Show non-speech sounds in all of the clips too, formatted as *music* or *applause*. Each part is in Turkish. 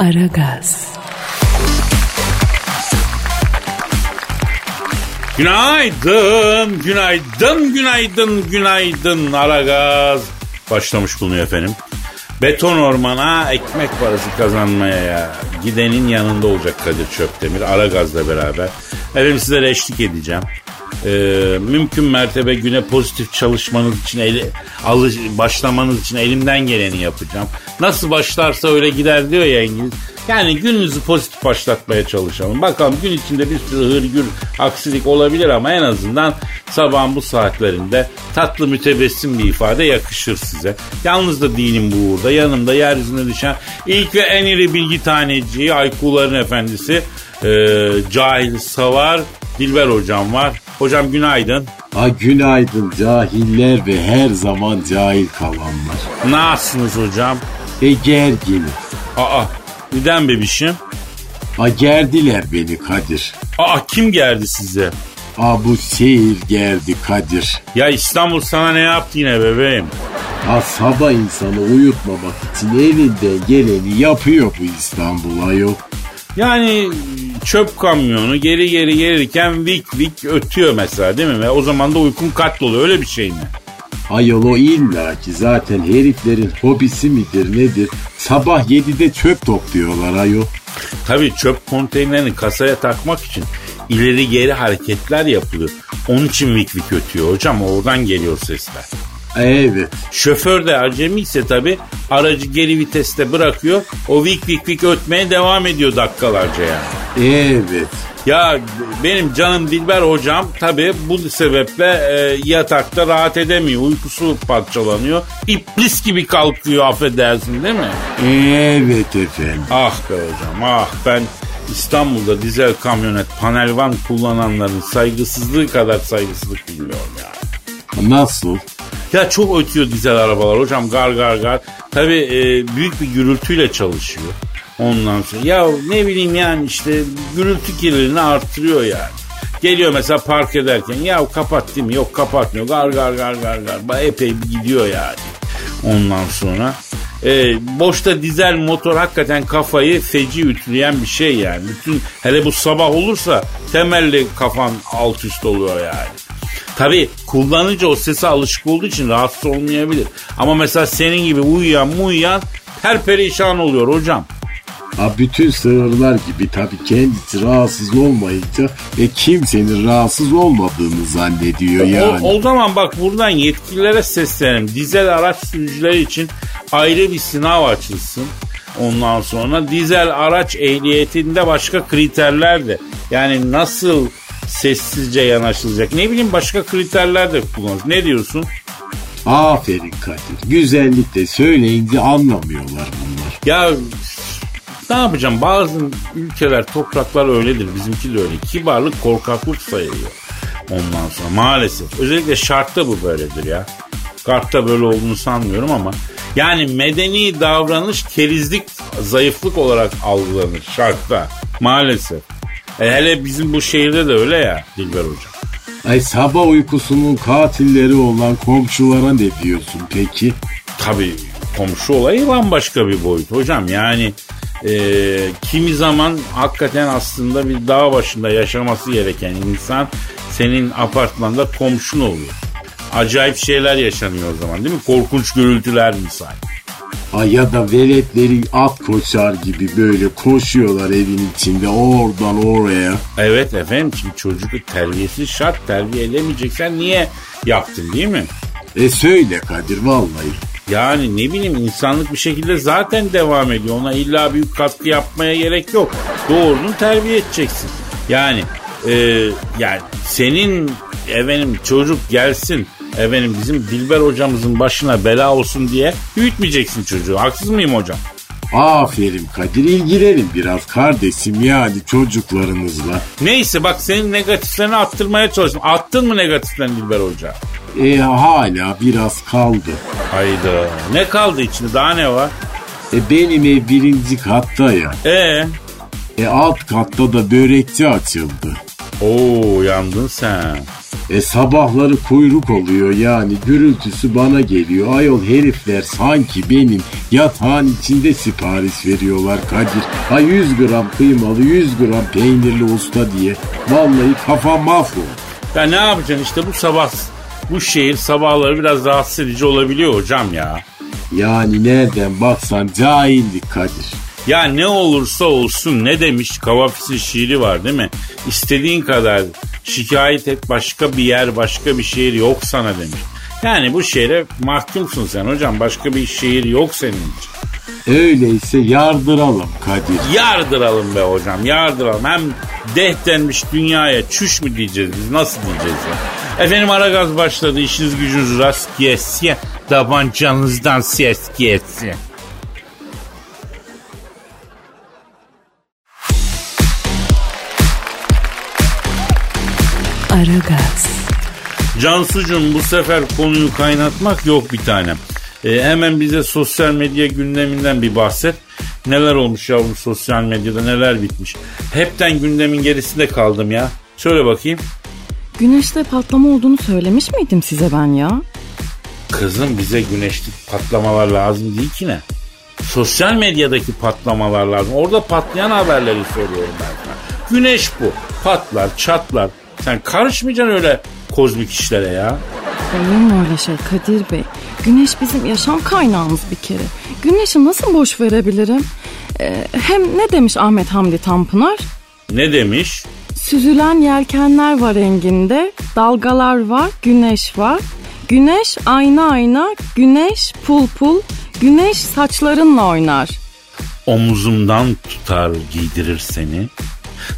Aragaz. Günaydın, günaydın, günaydın, günaydın. Aragaz başlamış bulunuyor efendim. Beton ormana ekmek parası kazanmaya ya. Gidenin yanında olacak Kadir Çöptemir. Aragaz'la beraber. Efendim sizlere eşlik edeceğim. Ee, mümkün mertebe güne pozitif çalışmanız için eli, alış, başlamanız için elimden geleni yapacağım. Nasıl başlarsa öyle gider diyor ya İngiliz. Yani gününüzü pozitif başlatmaya çalışalım. Bakalım gün içinde bir sürü hırgür aksilik olabilir ama en azından sabahın bu saatlerinde tatlı mütebessim bir ifade yakışır size. Yalnız da değilim bu uğurda. Yanımda yeryüzüne düşen ilk ve en iri bilgi taneciği Aykuların Efendisi e, Cahil Savar Dilber hocam var. Hocam günaydın. Ha günaydın cahiller ve her zaman cahil kalanlar. Nasılsınız hocam? E gergin. Aa neden bebişim? Ha gerdiler beni Kadir. Aa kim geldi size? Ha bu seyir geldi Kadir. Ya İstanbul sana ne yaptı yine bebeğim? Ha sabah insanı uyutmamak için elinden geleni yapıyor bu İstanbul ayol. Yani çöp kamyonu geri geri gelirken vik vik ötüyor mesela değil mi? Ve o zaman da uykun katloluyor öyle bir şey mi? Ayol o illa ki zaten heriflerin hobisi midir nedir? Sabah 7'de çöp topluyorlar ayol. Tabii çöp konteynerini kasaya takmak için ileri geri hareketler yapılıyor. Onun için vik vik ötüyor hocam oradan geliyor sesler. Evet. Şoför de acemi ise tabi aracı geri viteste bırakıyor. O vik vik vik ötmeye devam ediyor dakikalarca yani. Evet. Ya benim canım Dilber hocam tabi bu sebeple e, yatakta rahat edemiyor. Uykusu parçalanıyor. İblis gibi kalkıyor affedersin değil mi? Evet efendim. Ah be hocam ah ben İstanbul'da dizel kamyonet panelvan kullananların saygısızlığı kadar saygısızlık bilmiyorum ya. Nasıl? Ya çok ötüyor dizel arabalar hocam gar gar gar. Tabi e, büyük bir gürültüyle çalışıyor. Ondan sonra ya ne bileyim yani işte gürültü kirliliğini arttırıyor yani. Geliyor mesela park ederken ya kapat değil mi? Yok kapatmıyor. Gar gar gar gar gar. Epey gidiyor yani. Ondan sonra e, boşta dizel motor hakikaten kafayı feci ütüleyen bir şey yani. Bütün hele bu sabah olursa temelli kafan alt üst oluyor yani. Tabi kullanıcı o sese alışık olduğu için rahatsız olmayabilir. Ama mesela senin gibi uyuyan muyuyan her perişan oluyor hocam. Ha bütün sığırlar gibi tabii kendisi rahatsız olmayınca e kimsenin rahatsız olmadığını zannediyor yani. O, o zaman bak buradan yetkililere seslenelim. Dizel araç sürücüleri için ayrı bir sınav açılsın. Ondan sonra dizel araç ehliyetinde başka kriterler de yani nasıl sessizce yanaşılacak ne bileyim başka kriterler de kullanılır. Ne diyorsun? Aferin Kadir. Güzellikle söyleyince anlamıyorlar bunlar. Ya ne yapacağım? Bazı ülkeler, topraklar öyledir. Bizimki de öyle. Kibarlık korkaklık sayılıyor. Ondan sonra maalesef. Özellikle şartta bu böyledir ya. Kartta böyle olduğunu sanmıyorum ama yani medeni davranış kerizlik, zayıflık olarak algılanır şartta. Maalesef. E hele bizim bu şehirde de öyle ya Dilber Hocam. Ay sabah uykusunun katilleri olan komşulara ne diyorsun peki? Tabii komşu olayı bambaşka bir boyut hocam. Yani e, kimi zaman hakikaten aslında bir dağ başında yaşaması gereken insan senin apartmanda komşun oluyor. Acayip şeyler yaşanıyor o zaman değil mi? Korkunç gürültüler misal. Ay ya da veletleri at koşar gibi böyle koşuyorlar evin içinde oradan oraya. Evet efendim şimdi çocuk terbiyesi şart terbiye edemeyeceksen niye yaptın değil mi? E söyle Kadir vallahi. Yani ne bileyim insanlık bir şekilde zaten devam ediyor. Ona illa büyük katkı yapmaya gerek yok. Doğrunu terbiye edeceksin. Yani e, yani senin efendim çocuk gelsin efendim bizim Dilber hocamızın başına bela olsun diye büyütmeyeceksin çocuğu. Haksız mıyım hocam? Aferin Kadir ilgilenin biraz kardeşim yani çocuklarınızla. Neyse bak senin negatiflerini attırmaya çalıştım. Attın mı negatiflerini Dilber hoca? E hala biraz kaldı. Hayda. Ne kaldı içinde daha ne var? E benim ev birinci katta ya. E E alt katta da börekçi açıldı. Oo yandın sen. E sabahları kuyruk oluyor yani gürültüsü bana geliyor. Ayol herifler sanki benim yatağın içinde sipariş veriyorlar Kadir. Ha 100 gram kıymalı 100 gram peynirli usta diye. Vallahi kafam mahvoldu. Ya ne yapacaksın işte bu sabah bu şehir sabahları biraz rahatsız edici olabiliyor hocam ya. Yani nereden baksan cahillik Kadir. Ya ne olursa olsun ne demiş Kavafis'in şiiri var değil mi? İstediğin kadar şikayet et başka bir yer başka bir şehir yok sana demiş. Yani bu şehre mahkumsun sen hocam başka bir şehir yok senin için. Öyleyse yardıralım Kadir. Yardıralım be hocam yardıralım. Hem deh denmiş dünyaya çüş mü diyeceğiz biz nasıl diyeceğiz ya. Efendim ara gaz başladı işiniz gücünüz rast gelsin. Tabancanızdan ses gelsin. Aragaz, Cansucuğum bu sefer konuyu kaynatmak yok bir tanem. Ee, hemen bize sosyal medya gündeminden bir bahset. Neler olmuş yavrum sosyal medyada neler bitmiş. Hepten gündemin gerisinde kaldım ya. Söyle bakayım. güneşte patlama olduğunu söylemiş miydim size ben ya? Kızım bize güneşlik patlamalar lazım değil ki ne? Sosyal medyadaki patlamalar lazım. Orada patlayan haberleri soruyorum ben sana. Güneş bu. Patlar, çatlar. Sen karışmayacaksın öyle kozmik işlere ya. Olur mu öyle şey Kadir Bey? Güneş bizim yaşam kaynağımız bir kere. Güneşi nasıl boş verebilirim? Ee, hem ne demiş Ahmet Hamdi Tanpınar? Ne demiş? Süzülen yelkenler var enginde, dalgalar var, güneş var. Güneş ayna ayna, güneş pul pul, güneş saçlarınla oynar. Omuzumdan tutar giydirir seni.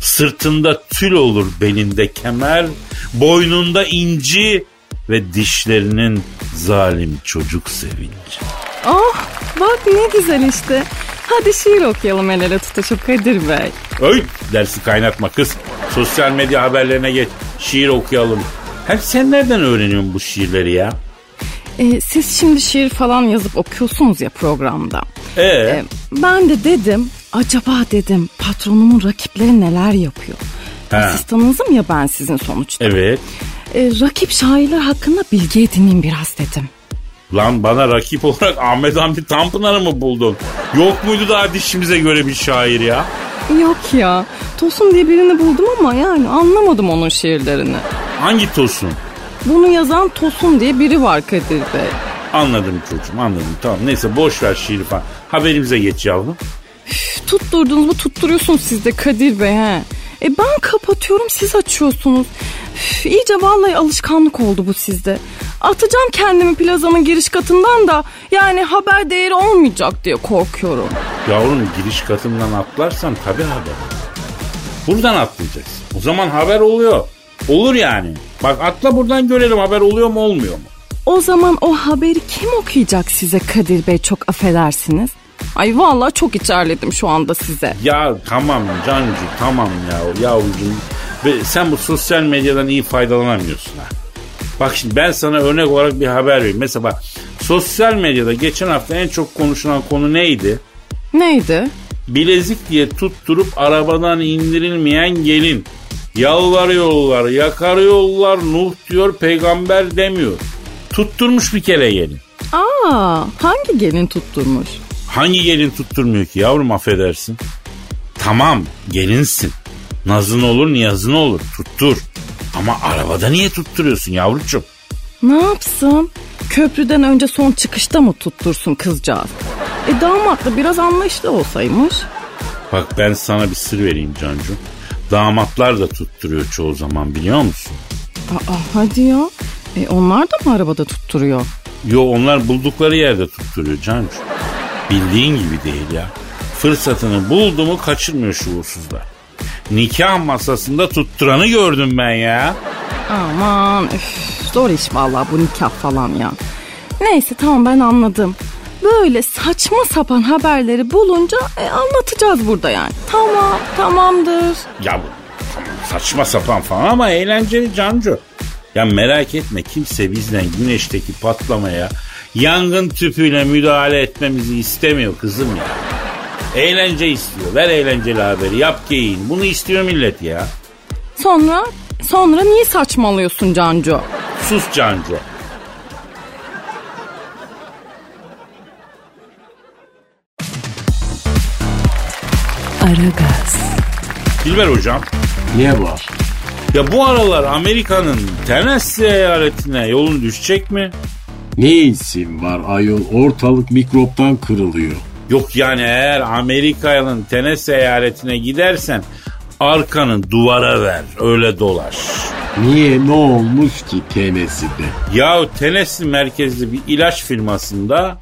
Sırtında tül olur belinde kemer, boynunda inci ve dişlerinin zalim çocuk sevinci. Oh bak ne güzel işte. Hadi şiir okuyalım el ele tutuşup Kadir Bey. Öy dersi kaynatma kız. Sosyal medya haberlerine geç. Şiir okuyalım. Hem sen nereden öğreniyorsun bu şiirleri ya? Ee, siz şimdi şiir falan yazıp okuyorsunuz ya programda. Ee, Ee, ben de dedim acaba dedim patronumun rakipleri neler yapıyor? Ha. Asistanınızım ya ben sizin sonuçta. evet. Ee, rakip şairler hakkında bilgi edineyim biraz dedim. Lan bana rakip olarak Ahmet Hamdi Tanpınar'ı mı buldun? Yok muydu daha dişimize göre bir şair ya? Yok ya Tosun diye birini buldum ama yani anlamadım onun şiirlerini. Hangi tosun? Bunu yazan Tosun diye biri var Kadir Bey. Anladım çocuğum anladım. Tamam neyse boş ver şiiri falan. Haberimize geç yavrum. Tutturdunuz mu tutturuyorsunuz siz de Kadir Bey he. E ben kapatıyorum siz açıyorsunuz. Üf, iyice vallahi alışkanlık oldu bu sizde. Atacağım kendimi plazanın giriş katından da yani haber değeri olmayacak diye korkuyorum. Yavrum giriş katından atlarsan tabii haber. Buradan atlayacaksın. O zaman haber oluyor. Olur yani. Bak atla buradan görelim haber oluyor mu olmuyor mu? O zaman o haberi kim okuyacak size Kadir Bey çok affedersiniz. Ay vallahi çok içerledim şu anda size. Ya tamam Cancu tamam ya yavrucuğum. Ve sen bu sosyal medyadan iyi faydalanamıyorsun ha. Bak şimdi ben sana örnek olarak bir haber vereyim. Mesela bak sosyal medyada geçen hafta en çok konuşulan konu neydi? Neydi? Bilezik diye tutturup arabadan indirilmeyen gelin. Yalvarıyorlar, yakarıyorlar, Nuh diyor, peygamber demiyor. Tutturmuş bir kere gelin. Aa hangi gelin tutturmuş? Hangi gelin tutturmuyor ki yavrum affedersin? Tamam gelinsin. Nazın olur niyazın olur tuttur. Ama arabada niye tutturuyorsun yavrucuğum? Ne yapsın? Köprüden önce son çıkışta mı tuttursun kızcağız? E damat da biraz anlayışlı olsaymış. Bak ben sana bir sır vereyim Cancu. Damatlar da tutturuyor çoğu zaman biliyor musun? Aa hadi ya. E onlar da mı arabada tutturuyor? Yo onlar buldukları yerde tutturuyor Cancu. Bildiğin gibi değil ya. Fırsatını buldu mu kaçırmıyor şuursuzlar. Nikah masasında tutturanı gördüm ben ya. Aman üf, zor iş vallahi bu nikah falan ya. Neyse tamam ben anladım. Böyle saçma sapan haberleri bulunca e, anlatacağız burada yani. Tamam tamamdır. Ya bu tamam, saçma sapan falan ama eğlenceli Cancu. Ya merak etme kimse bizden güneşteki patlamaya yangın tüpüyle müdahale etmemizi istemiyor kızım ya. Eğlence istiyor. Ver eğlenceli haberi. Yap geyin. Bunu istiyor millet ya. Sonra Sonra niye saçmalıyorsun Cancu? Sus Cancu. Aragaz, Dilber hocam. Ne var? Ya bu aralar Amerika'nın Tennessee eyaletine yolun düşecek mi? Ne isim var ayol ortalık mikroptan kırılıyor. Yok yani eğer Amerika'nın Tennessee eyaletine gidersen arkanı duvara ver öyle dolaş. Niye ne olmuş ki Tennessee'de? Ya Tennessee merkezli bir ilaç firmasında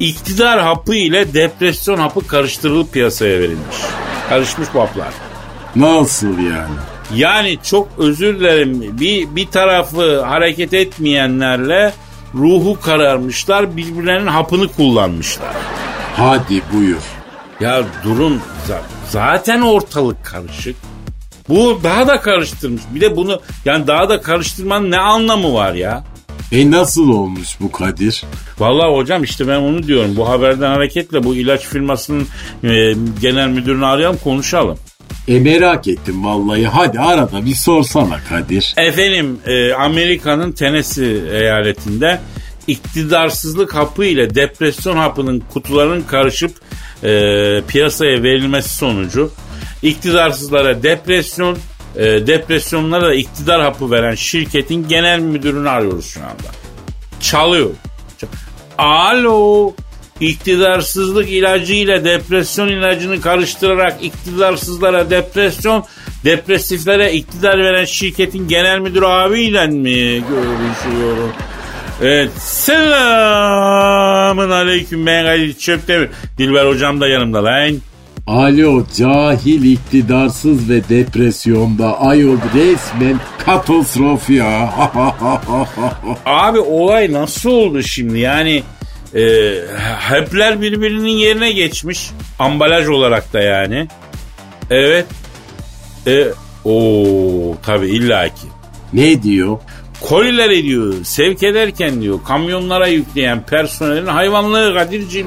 iktidar hapı ile depresyon hapı karıştırılıp piyasaya verilmiş. Karışmış bu haplar. Nasıl yani? Yani çok özür dilerim bir, bir tarafı hareket etmeyenlerle ruhu kararmışlar birbirlerinin hapını kullanmışlar. Hadi buyur. Ya durum za- zaten ortalık karışık. Bu daha da karıştırmış. Bir de bunu yani daha da karıştırmanın ne anlamı var ya? E nasıl olmuş bu Kadir? Vallahi hocam işte ben onu diyorum. Bu haberden hareketle bu ilaç firmasının e, genel müdürünü arayalım konuşalım. E merak ettim vallahi. Hadi arada bir sorsana Kadir. Efendim e, Amerika'nın Tennessee eyaletinde iktidarsızlık hapı ile depresyon hapının kutularının karışıp e, piyasaya verilmesi sonucu iktidarsızlara depresyon, e, depresyonlara da iktidar hapı veren şirketin genel müdürünü arıyoruz şu anda. Çalıyor. Alo. İktidarsızlık ilacı ile depresyon ilacını karıştırarak iktidarsızlara depresyon, depresiflere iktidar veren şirketin genel müdürü abiyle mi görüşüyorum? Evet. Selamın aleyküm ben Kadir Çöptemir. Dilber hocam da yanımda lan. Alo cahil iktidarsız ve depresyonda ayol resmen katastrof ya. *laughs* Abi olay nasıl oldu şimdi? Yani e, hepler birbirinin yerine geçmiş. Ambalaj olarak da yani. Evet. E, o tabii illaki. ne diyor? Kolileri diyor sevk ederken diyor kamyonlara yükleyen personelin hayvanlığı Kadir'cim.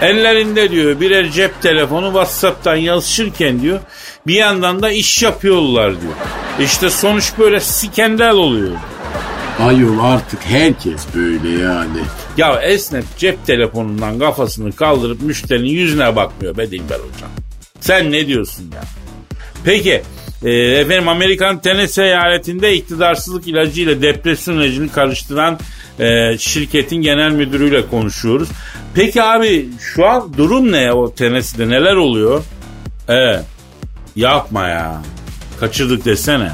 Ellerinde diyor birer cep telefonu Whatsapp'tan yazışırken diyor bir yandan da iş yapıyorlar diyor. İşte sonuç böyle skandal oluyor. Ayol artık herkes böyle yani. Ya esnaf cep telefonundan kafasını kaldırıp müşterinin yüzüne bakmıyor be Dilber hocam. Sen ne diyorsun ya? Peki e, efendim Amerikan Tennessee eyaletinde iktidarsızlık ilacıyla depresyon ilacını karıştıran e, şirketin genel müdürüyle konuşuyoruz. Peki abi şu an durum ne o Tennessee'de neler oluyor? Evet. Yapma ya. Kaçırdık desene.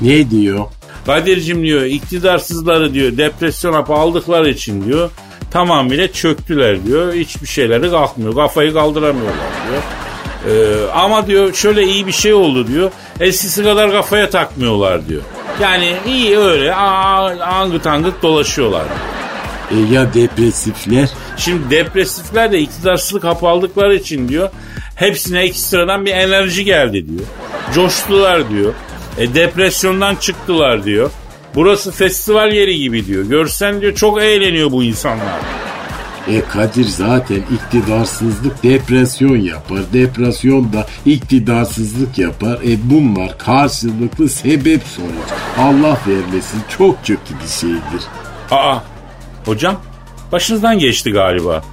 Ne diyor? Kadir'cim diyor iktidarsızları diyor depresyon hapı aldıkları için diyor tamamıyla çöktüler diyor. Hiçbir şeyleri kalkmıyor. Kafayı kaldıramıyorlar diyor. Ee, ama diyor şöyle iyi bir şey oldu diyor. Eskisi kadar kafaya takmıyorlar diyor. Yani iyi öyle aa, angıt angıt dolaşıyorlar. E ya depresifler? Şimdi depresifler de iktidarsızlık hapı aldıkları için diyor. Hepsine ekstradan bir enerji geldi diyor. Coştular diyor. E, depresyondan çıktılar diyor. Burası festival yeri gibi diyor. Görsen diyor çok eğleniyor bu insanlar. E Kadir zaten iktidarsızlık depresyon yapar. Depresyon da iktidarsızlık yapar. E bunlar karşılıklı sebep sonuç. Allah vermesin çok kötü bir şeydir. Aa hocam başınızdan geçti galiba.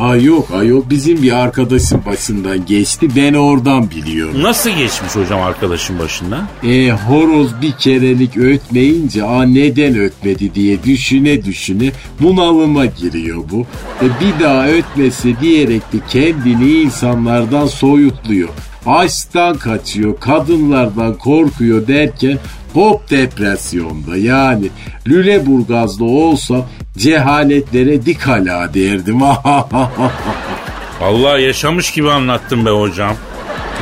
Aa yok ayol bizim bir arkadaşın başından geçti ben oradan biliyorum. Nasıl geçmiş hocam arkadaşın başından? E horoz bir kerelik ötmeyince a neden ötmedi diye düşüne düşüne bunalıma giriyor bu. E bir daha ötmesi diyerek de kendini insanlardan soyutluyor. Açtan kaçıyor, kadınlardan korkuyor derken hop depresyonda yani Lüleburgaz'da olsam cehaletlere dik hala derdim. *laughs* Vallahi yaşamış gibi anlattım be hocam.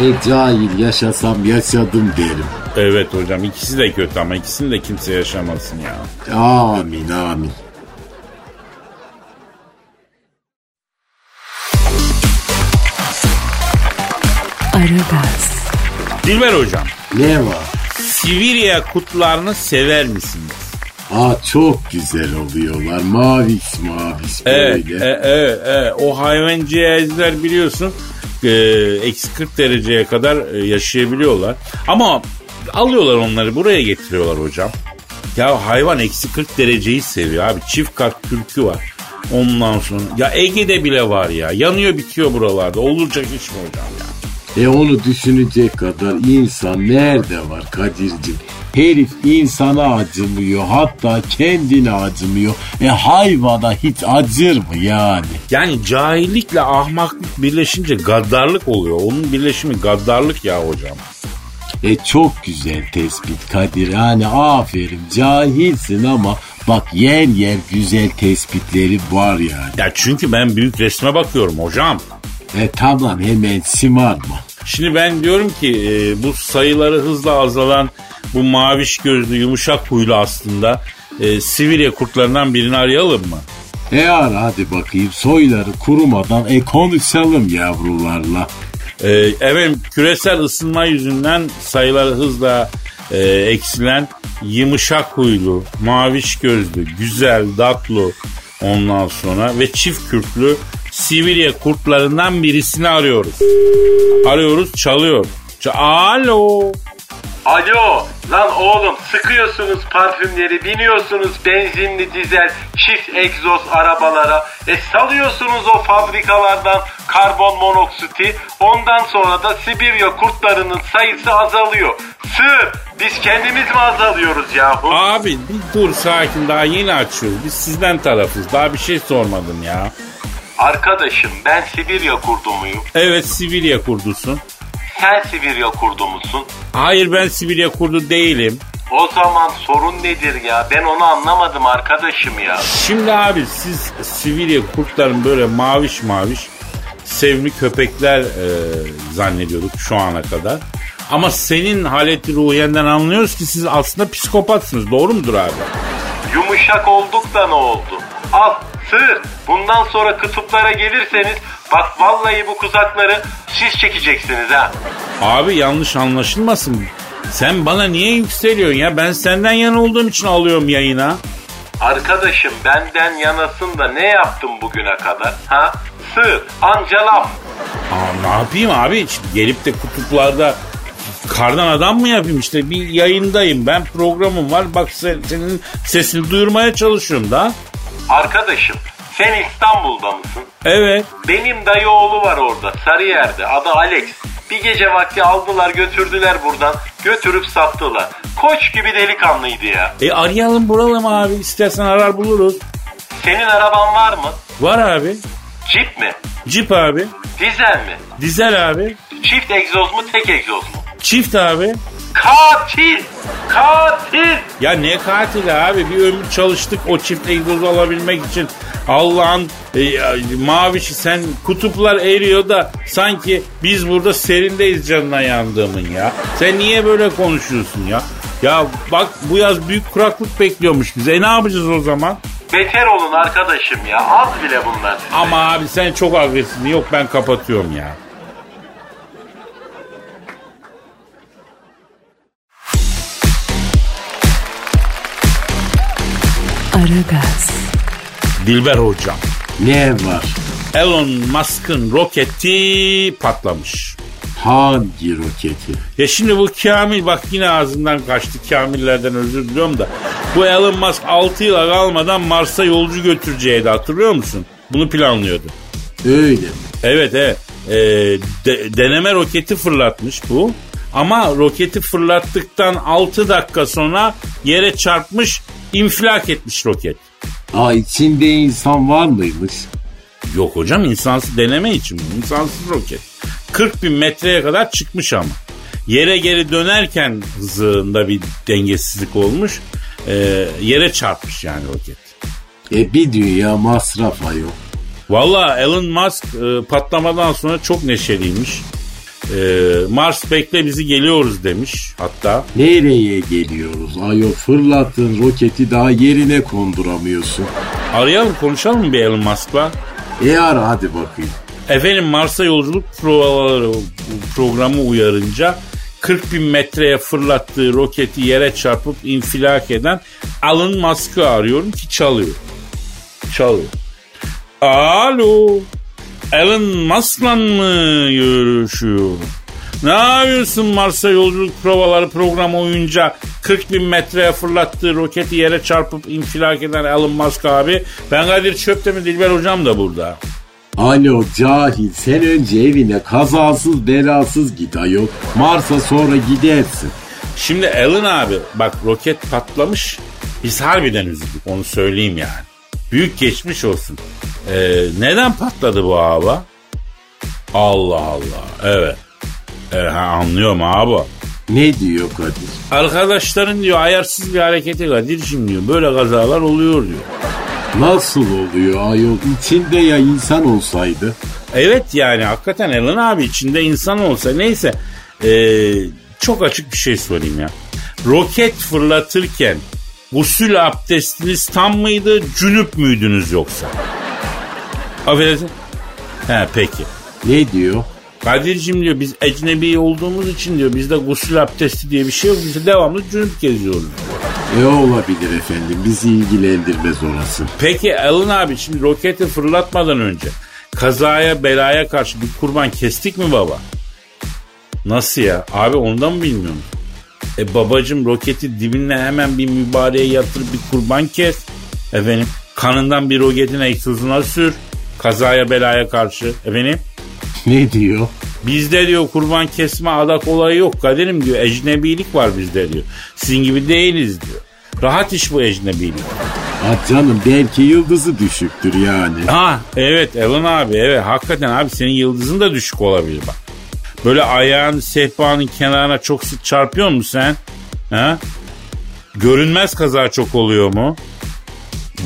e cahil yaşasam yaşadım derim. Evet hocam ikisi de kötü ama ikisini de kimse yaşamasın ya. Amin amin. Aragaz, Dilber hocam Ne var? Sibirya kutlarını sever misiniz? Aa çok güzel oluyorlar. Mavis mavis Evet, böyle. e, evet, evet. O hayvancağızlar biliyorsun e, eksi 40 dereceye kadar e, yaşayabiliyorlar. Ama alıyorlar onları buraya getiriyorlar hocam. Ya hayvan eksi 40 dereceyi seviyor abi. Çift kat kürkü var. Ondan sonra ya Ege'de bile var ya. Yanıyor bitiyor buralarda. Olacak iş mi hocam ya? E onu düşünecek kadar insan nerede var Kadir'cim? Herif insana acımıyor hatta kendine acımıyor. E hayvana hiç acır mı yani? Yani cahillikle ahmaklık birleşince gaddarlık oluyor. Onun birleşimi gaddarlık ya hocam. E çok güzel tespit Kadir. Yani aferin cahilsin ama bak yer yer güzel tespitleri var yani. Ya çünkü ben büyük resme bakıyorum hocam. E tamam hemen simarma. Şimdi ben diyorum ki e, bu sayıları hızla azalan bu maviş gözlü yumuşak huylu aslında e, Sibirya kurtlarından birini arayalım mı? E ara hadi bakayım soyları kurumadan e konuşalım yavrularla. E, efendim küresel ısınma yüzünden sayıları hızla e, eksilen yumuşak huylu, maviş gözlü, güzel, datlı ondan sonra ve çift kürklü Sibirya kurtlarından birisini arıyoruz. Arıyoruz çalıyor. Ç- Alo. Alo lan oğlum sıkıyorsunuz parfümleri biniyorsunuz benzinli dizel çift egzoz arabalara e salıyorsunuz o fabrikalardan karbon monoksiti ondan sonra da Sibirya kurtlarının sayısı azalıyor. Sır biz kendimiz mi azalıyoruz yahu? Abi bir dur sakin daha yeni açıyoruz. Biz sizden tarafız. Daha bir şey sormadım ya. Arkadaşım ben Sibirya kurdu muyum? Evet Sibirya kurdusun. Sen Sibirya kurdu musun? Hayır ben Sibirya kurdu değilim. O zaman sorun nedir ya? Ben onu anlamadım arkadaşım ya. Şimdi abi siz Sibirya kurtların böyle maviş maviş sevimli köpekler e, zannediyorduk şu ana kadar. Ama senin haleti ruhiyenden anlıyoruz ki siz aslında psikopatsınız. Doğru mudur abi? Yumuşak olduk da ne oldu? Al sığır. Bundan sonra kutuplara gelirseniz bak vallahi bu kuzakları siz çekeceksiniz ha. Abi yanlış anlaşılmasın. Sen bana niye yükseliyorsun ya? Ben senden yana olduğum için alıyorum yayına. Arkadaşım benden yanasın da ne yaptım bugüne kadar? Ha? Sığır, anca laf. Aa, ne yapayım abi? Şimdi gelip de kutuplarda kardan adam mı yapayım işte bir yayındayım ben programım var bak sen, senin sesini duyurmaya çalışıyorum da. Arkadaşım sen İstanbul'da mısın? Evet. Benim dayı oğlu var orada Sarıyer'de adı Alex. Bir gece vakti aldılar götürdüler buradan götürüp sattılar. Koç gibi delikanlıydı ya. E arayalım buralım abi istersen arar buluruz. Senin araban var mı? Var abi. Jeep mi? Jeep abi. Dizel mi? Dizel abi. Çift egzoz mu tek egzoz mu? Çift abi. Katil! Katil! Ya ne katil abi bir ömür çalıştık o çift egzozu alabilmek için. Allah'ın e, mavişi sen kutuplar eriyor da sanki biz burada serindeyiz canına yandığımın ya. Sen niye böyle konuşuyorsun ya? Ya bak bu yaz büyük kuraklık bekliyormuş bize. E ne yapacağız o zaman? Beter olun arkadaşım ya. Az bile bunlar size. Ama abi sen çok agresifsin. Yok ben kapatıyorum ya. Aragaz, Dilber hocam. Ne var? Elon Musk'ın roketi patlamış. Hangi roketi? Ya şimdi bu Kamil bak yine ağzından kaçtı Kamillerden özür diliyorum da. Bu Elon Musk 6 yıla kalmadan Mars'a yolcu götüreceğiydi hatırlıyor musun? Bunu planlıyordu. Öyle mi? Evet evet. Ee, de- deneme roketi fırlatmış bu. Ama roketi fırlattıktan 6 dakika sonra yere çarpmış infilak etmiş roket. Aa içinde insan var mıymış? Yok hocam insansız deneme için bu. İnsansız roket. 40 bin metreye kadar çıkmış ama. Yere geri dönerken hızında bir dengesizlik olmuş. Ee, yere çarpmış yani roket. E bir dünya masraf ayol. Valla Elon Musk e, patlamadan sonra çok neşeliymiş. E, Mars bekle bizi geliyoruz demiş hatta. Nereye geliyoruz ayol fırlattığın roketi daha yerine konduramıyorsun. Arayalım konuşalım mı bir Elon Musk'la? E ara hadi bakayım. Efendim Mars'a yolculuk provaları programı uyarınca 40 bin metreye fırlattığı roketi yere çarpıp infilak eden Elon Musk'ı arıyorum ki çalıyor. Çalıyor. Alo. Elon Musk'la mı görüşüyorum? Ne yapıyorsun Mars'a yolculuk provaları programı oyunca 40 bin metreye fırlattığı roketi yere çarpıp infilak eden Elon Musk abi. Ben Kadir Çöptemir Dilber hocam da burada. Alo cahil sen önce evine kazasız belasız git ayol. Mars'a sonra gidersin. Şimdi Elon abi bak roket patlamış. Biz harbiden üzüldük onu söyleyeyim yani. Büyük geçmiş olsun. Ee, neden patladı bu hava? Allah Allah. Evet. E, ha, anlıyorum abi. Ne diyor Kadir? Arkadaşların diyor ayarsız bir hareketi Kadir'cim diyor. Böyle kazalar oluyor diyor. Nasıl oluyor ayol? İçinde ya insan olsaydı? Evet yani hakikaten Elon abi içinde insan olsa neyse. Ee, çok açık bir şey sorayım ya. Roket fırlatırken gusül abdestiniz tam mıydı, cünüp müydünüz yoksa? Affedersin. He peki. Ne diyor? Kadir'cim diyor biz ecnebi olduğumuz için diyor bizde gusül abdesti diye bir şey yok. Biz devamlı cünüp geziyoruz. E olabilir efendim bizi ilgilendirmez orası. Peki Elon abi şimdi roketi fırlatmadan önce kazaya belaya karşı bir kurban kestik mi baba? Nasıl ya? Abi ondan mı bilmiyorum? E babacım roketi dibine hemen bir mübareğe yatırıp bir kurban kes. Efendim kanından bir roketin egzozuna sür. Kazaya belaya karşı. Efendim Ne diyor? Bizde diyor kurban kesme adak olayı yok kaderim diyor. Ecnebilik var bizde diyor. Sizin gibi değiliz diyor. Rahat iş bu ecnebilik. Ha canım belki yıldızı düşüktür yani. Ha evet Elon abi evet hakikaten abi senin yıldızın da düşük olabilir bak. Böyle ayağın sehpanın kenarına çok sık çarpıyor musun sen? Ha? Görünmez kaza çok oluyor mu?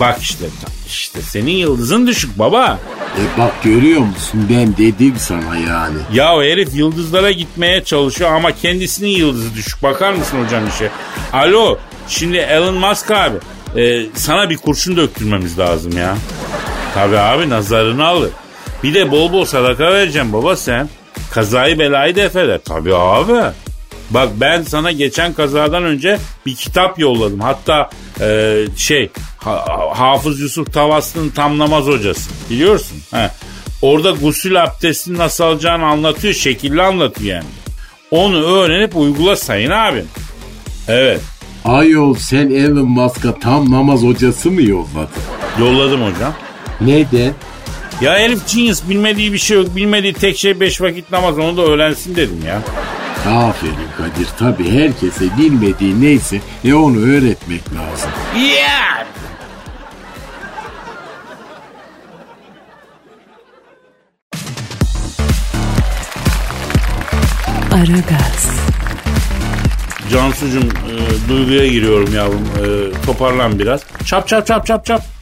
Bak işte işte senin yıldızın düşük baba. E bak görüyor musun ben dedim sana yani. Ya o herif yıldızlara gitmeye çalışıyor ama kendisinin yıldızı düşük. Bakar mısın hocam işe? Alo şimdi Elon Musk abi e, sana bir kurşun döktürmemiz lazım ya. Tabii abi nazarını alır. Bir de bol bol sadaka vereceğim baba sen. Kazayı belayı def eder. Tabii abi. Bak ben sana geçen kazadan önce bir kitap yolladım. Hatta e, şey Ha- Hafız Yusuf Tavaslı'nın tam namaz hocası. Biliyorsun. He. Orada gusül abdestini nasıl alacağını anlatıyor. Şekilli anlatıyor yani. Onu öğrenip uygula sayın abim. Evet. Ayol sen Elon Musk'a tam namaz hocası mı yolladın? Yolladım hocam. Neden? Ya herif genius bilmediği bir şey yok. Bilmediği tek şey beş vakit namaz. Onu da öğrensin dedim ya. Aferin Kadir tabi herkese bilmediği neyse e onu öğretmek lazım. Yeah! Aragaz, Cansucuğum e, duyguya giriyorum yavrum. E, toparlan biraz. Çap çap çap çap çap.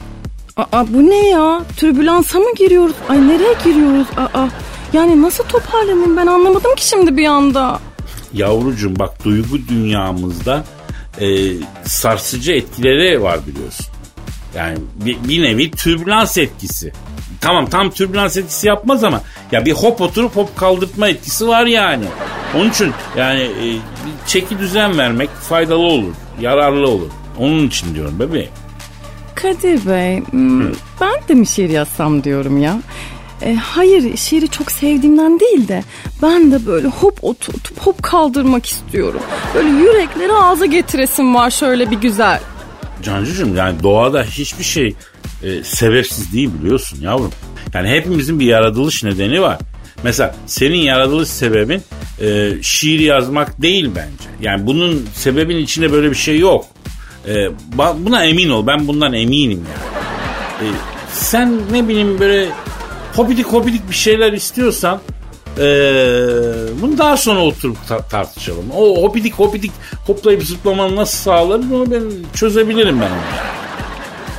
Aa bu ne ya? Türbülansa mı giriyoruz? Ay nereye giriyoruz? Aa yani nasıl toparlanayım ben anlamadım ki şimdi bir anda. Yavrucuğum bak duygu dünyamızda e, sarsıcı etkileri var biliyorsun. Yani bir, bir nevi türbülans etkisi. Tamam tam türbülans etkisi yapmaz ama ya bir hop oturup hop kaldırtma etkisi var yani. Onun için yani e, çeki düzen vermek faydalı olur, yararlı olur. Onun için diyorum bebeğim. Kadir Bey hmm, ben de mi şiir yazsam diyorum ya. E, hayır şiiri çok sevdiğimden değil de ben de böyle hop oturtup hop kaldırmak istiyorum. Böyle yürekleri ağza getiresim var şöyle bir güzel. Cancucuğum yani doğada hiçbir şey e, sebepsiz değil biliyorsun yavrum. Yani hepimizin bir yaratılış nedeni var. Mesela senin yaratılış sebebin e, şiir yazmak değil bence. Yani bunun sebebin içinde böyle bir şey yok. E, buna emin ol. Ben bundan eminim yani. E, sen ne bileyim böyle hobidik hobidik bir şeyler istiyorsan e, bunu daha sonra oturup ta- tartışalım. O hobidik hobidik hoplayıp zıplamanı nasıl sağlarım onu ben çözebilirim ben onu.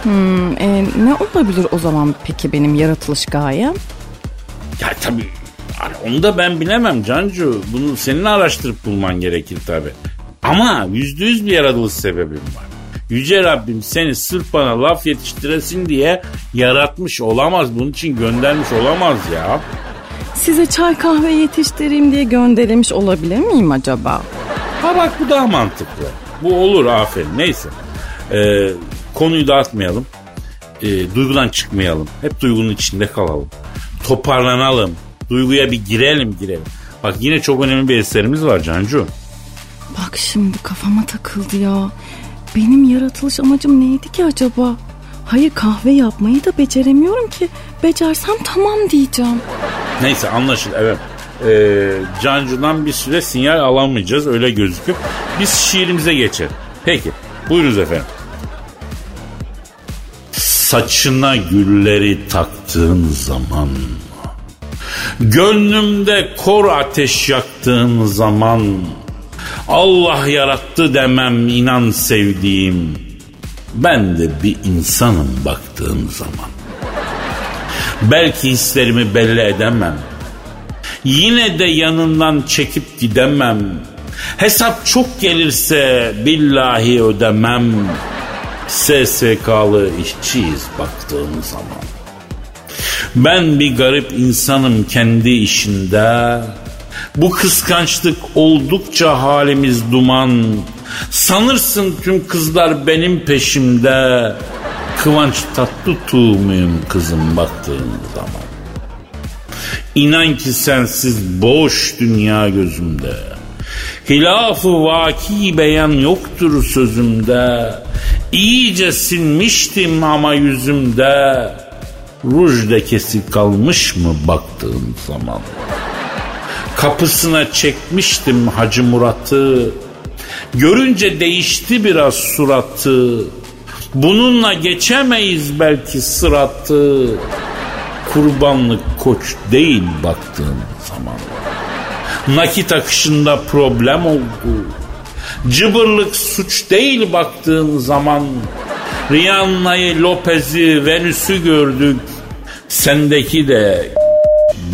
Hmm, e, ne olabilir o zaman peki benim yaratılış gayem? Ya tabii hani onu da ben bilemem Cancu. Bunu senin araştırıp bulman gerekir tabii. Ama yüzde yüz bir yaratılış sebebim var. Yüce Rabbim seni sırf bana laf yetiştiresin diye yaratmış olamaz. Bunun için göndermiş olamaz ya. Size çay kahve yetiştireyim diye gönderilmiş olabilir miyim acaba? Ha bak bu daha mantıklı. Bu olur aferin. Neyse. Ee, konuyu dağıtmayalım. Ee, duygudan çıkmayalım. Hep duygunun içinde kalalım. Toparlanalım. Duyguya bir girelim girelim. Bak yine çok önemli bir eserimiz var Cancu. Bak şimdi kafama takıldı ya. Benim yaratılış amacım neydi ki acaba? Hayır kahve yapmayı da beceremiyorum ki. Becersem tamam diyeceğim. Neyse anlaşıldı evet. Ee, Cancu'dan bir süre sinyal alamayacağız öyle gözüküp biz şiirimize geçelim. Peki buyurunuz efendim. Saçına gülleri taktığın zaman Gönlümde kor ateş yaktığın zaman Allah yarattı demem inan sevdiğim. Ben de bir insanım baktığın zaman. Belki hislerimi belli edemem. Yine de yanından çekip gidemem. Hesap çok gelirse billahi ödemem. SSK'lı işçiyiz baktığın zaman. Ben bir garip insanım kendi işinde. Bu kıskançlık oldukça halimiz duman. Sanırsın tüm kızlar benim peşimde. Kıvanç tatlı tuğ kızım baktığın zaman. İnan ki sensiz boş dünya gözümde. Hilafı vaki beyan yoktur sözümde. İyice sinmiştim ama yüzümde. Ruj lekesi kalmış mı baktığın zaman? Kapısına çekmiştim Hacı Murat'ı. Görünce değişti biraz suratı. Bununla geçemeyiz belki sıratı. Kurbanlık koç değil baktığın zaman. Nakit akışında problem oldu. Cıbırlık suç değil baktığın zaman. Rihanna'yı, Lopez'i, Venüs'ü gördük. Sendeki de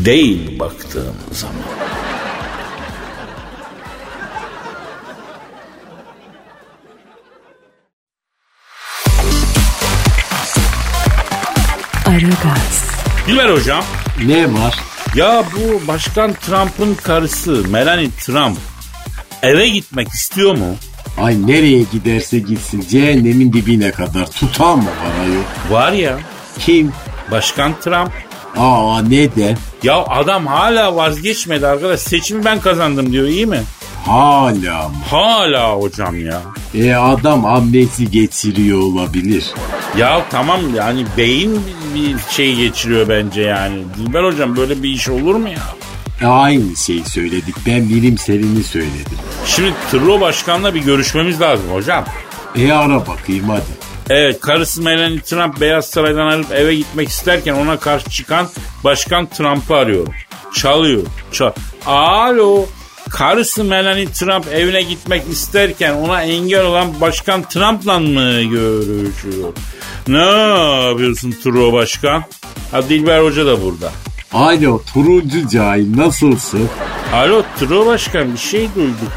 değil baktığın zaman. Dilber hocam. Ne var? Ya bu Başkan Trump'ın karısı Melanie Trump eve gitmek istiyor mu? Ay nereye giderse gitsin cehennemin dibine kadar tutan mı parayı? Var ya Kim? Başkan Trump. Aa neden? Ya adam hala vazgeçmedi arkadaş. Seçimi ben kazandım diyor iyi mi? Hala mı? Hala hocam ya. E adam amnesi geçiriyor olabilir. Ya tamam yani beyin bir şey geçiriyor bence yani. Dilber hocam böyle bir iş olur mu ya? Aynı şeyi söyledik. Ben bilimselini söyledim. Şimdi Tırlo Başkan'la bir görüşmemiz lazım hocam. E ara bakayım hadi. Evet karısı Melanie Trump Beyaz Saray'dan ayrılıp eve gitmek isterken ona karşı çıkan Başkan Trump'ı arıyorum. Çalıyor. Çal Alo. Karısı Melanie Trump evine gitmek isterken ona engel olan Başkan Trump'la mı görüşüyor? Ne yapıyorsun Turo Başkan? Ha Dilber Hoca da burada. Alo turuncu cahil nasılsın? Alo Turo Başkan bir şey duyduk.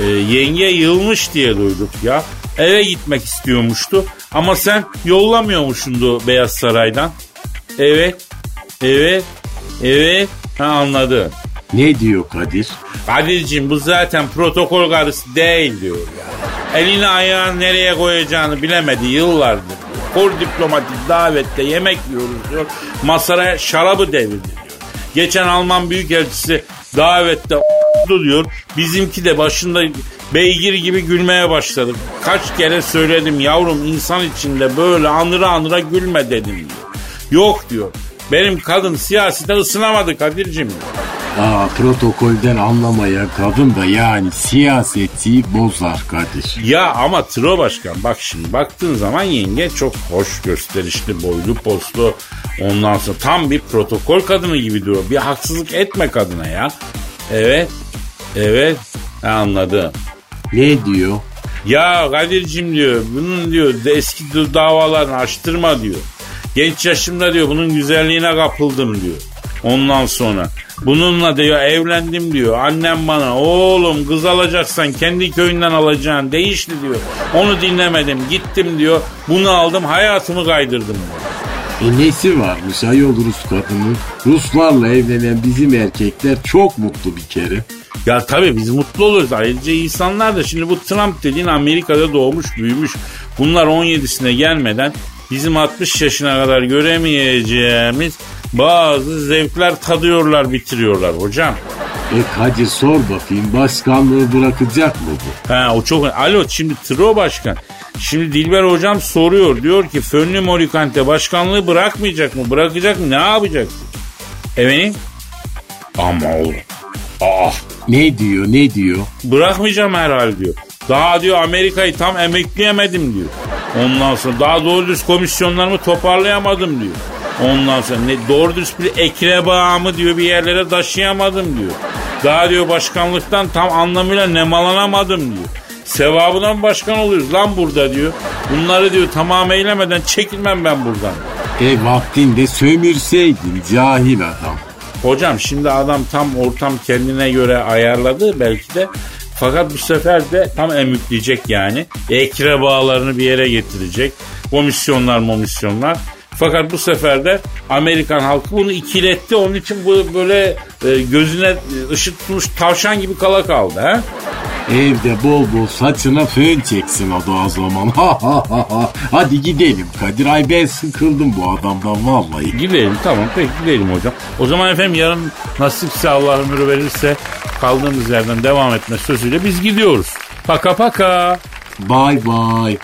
Ee, yenge yılmış diye duyduk ya. Eve gitmek istiyormuştu. Ama sen yollamıyormuşsundu Beyaz Saray'dan. Evet. Evet. Evet. Ha anladım. Ne diyor Kadir? Kadir'cim bu zaten protokol karısı değil diyor ya. Elini ayağını nereye koyacağını bilemedi yıllardır. Kor diplomatik davette yemek yiyoruz diyor. Masaya şarabı devirdi diyor. Geçen Alman Büyükelçisi davette diyor. Bizimki de başında beygir gibi gülmeye başladı. Kaç kere söyledim yavrum insan içinde böyle anıra anıra gülme dedim diyor. Yok diyor. Benim kadın siyasete ısınamadı Kadir'cim. Aa protokolden anlamayan kadın da yani siyaseti bozar Kadir. Ya ama Tro Başkan bak şimdi baktığın zaman yenge çok hoş gösterişli boylu poslu ondan sonra tam bir protokol kadını gibi duruyor. Bir haksızlık etme kadına ya. Evet evet anladım. Ne diyor? Ya Kadir'cim diyor bunun diyor eski davalarını açtırma diyor. Genç yaşımda diyor bunun güzelliğine kapıldım diyor. Ondan sonra bununla diyor evlendim diyor. Annem bana oğlum kız alacaksan kendi köyünden alacaksın değişti diyor. Onu dinlemedim gittim diyor. Bunu aldım hayatımı kaydırdım diyor. E nesi varmış ayol Rus kadının? Ruslarla evlenen bizim erkekler çok mutlu bir kere. Ya tabii biz mutlu oluruz. Ayrıca insanlar da şimdi bu Trump dediğin Amerika'da doğmuş büyümüş. Bunlar 17'sine gelmeden bizim 60 yaşına kadar göremeyeceğimiz bazı zevkler tadıyorlar bitiriyorlar hocam. E Kadir sor bakayım başkanlığı bırakacak mı bu? Ha o çok Alo şimdi Tro Başkan. Şimdi Dilber hocam soruyor. Diyor ki Fönlü Morikante başkanlığı bırakmayacak mı? Bırakacak mı? Ne yapacak? Efendim? Ama oğlum. Aa Ne diyor ne diyor? bırakmayacağım herhal diyor. Daha diyor Amerika'yı tam emekleyemedim diyor. Ondan sonra daha doğru düz komisyonlarımı toparlayamadım diyor. Ondan sonra ne doğru düz bir ekrebamı diyor bir yerlere taşıyamadım diyor. Daha diyor başkanlıktan tam anlamıyla nemalanamadım diyor. Sevabından başkan oluyoruz lan burada diyor. Bunları diyor tamam eylemeden çekilmem ben buradan. E vaktinde sömürseydin cahil adam. Hocam şimdi adam tam ortam kendine göre ayarladı belki de. Fakat bu sefer de tam emükleyecek yani. Ekre bağlarını bir yere getirecek. Komisyonlar momisyonlar. Fakat bu sefer de Amerikan halkı bunu ikiletti. Onun için bu böyle e, gözüne ışık tutmuş tavşan gibi kala kaldı. ha? Evde bol bol saçına fön çeksin o da o zaman. *laughs* Ha ha ha ha. Hadi gidelim Kadir. Ay ben sıkıldım bu adamdan vallahi. Gidelim tamam peki gidelim hocam. O zaman efendim yarın nasipse Allah ömür verirse kaldığımız yerden devam etme sözüyle biz gidiyoruz. Paka paka. Bye bye.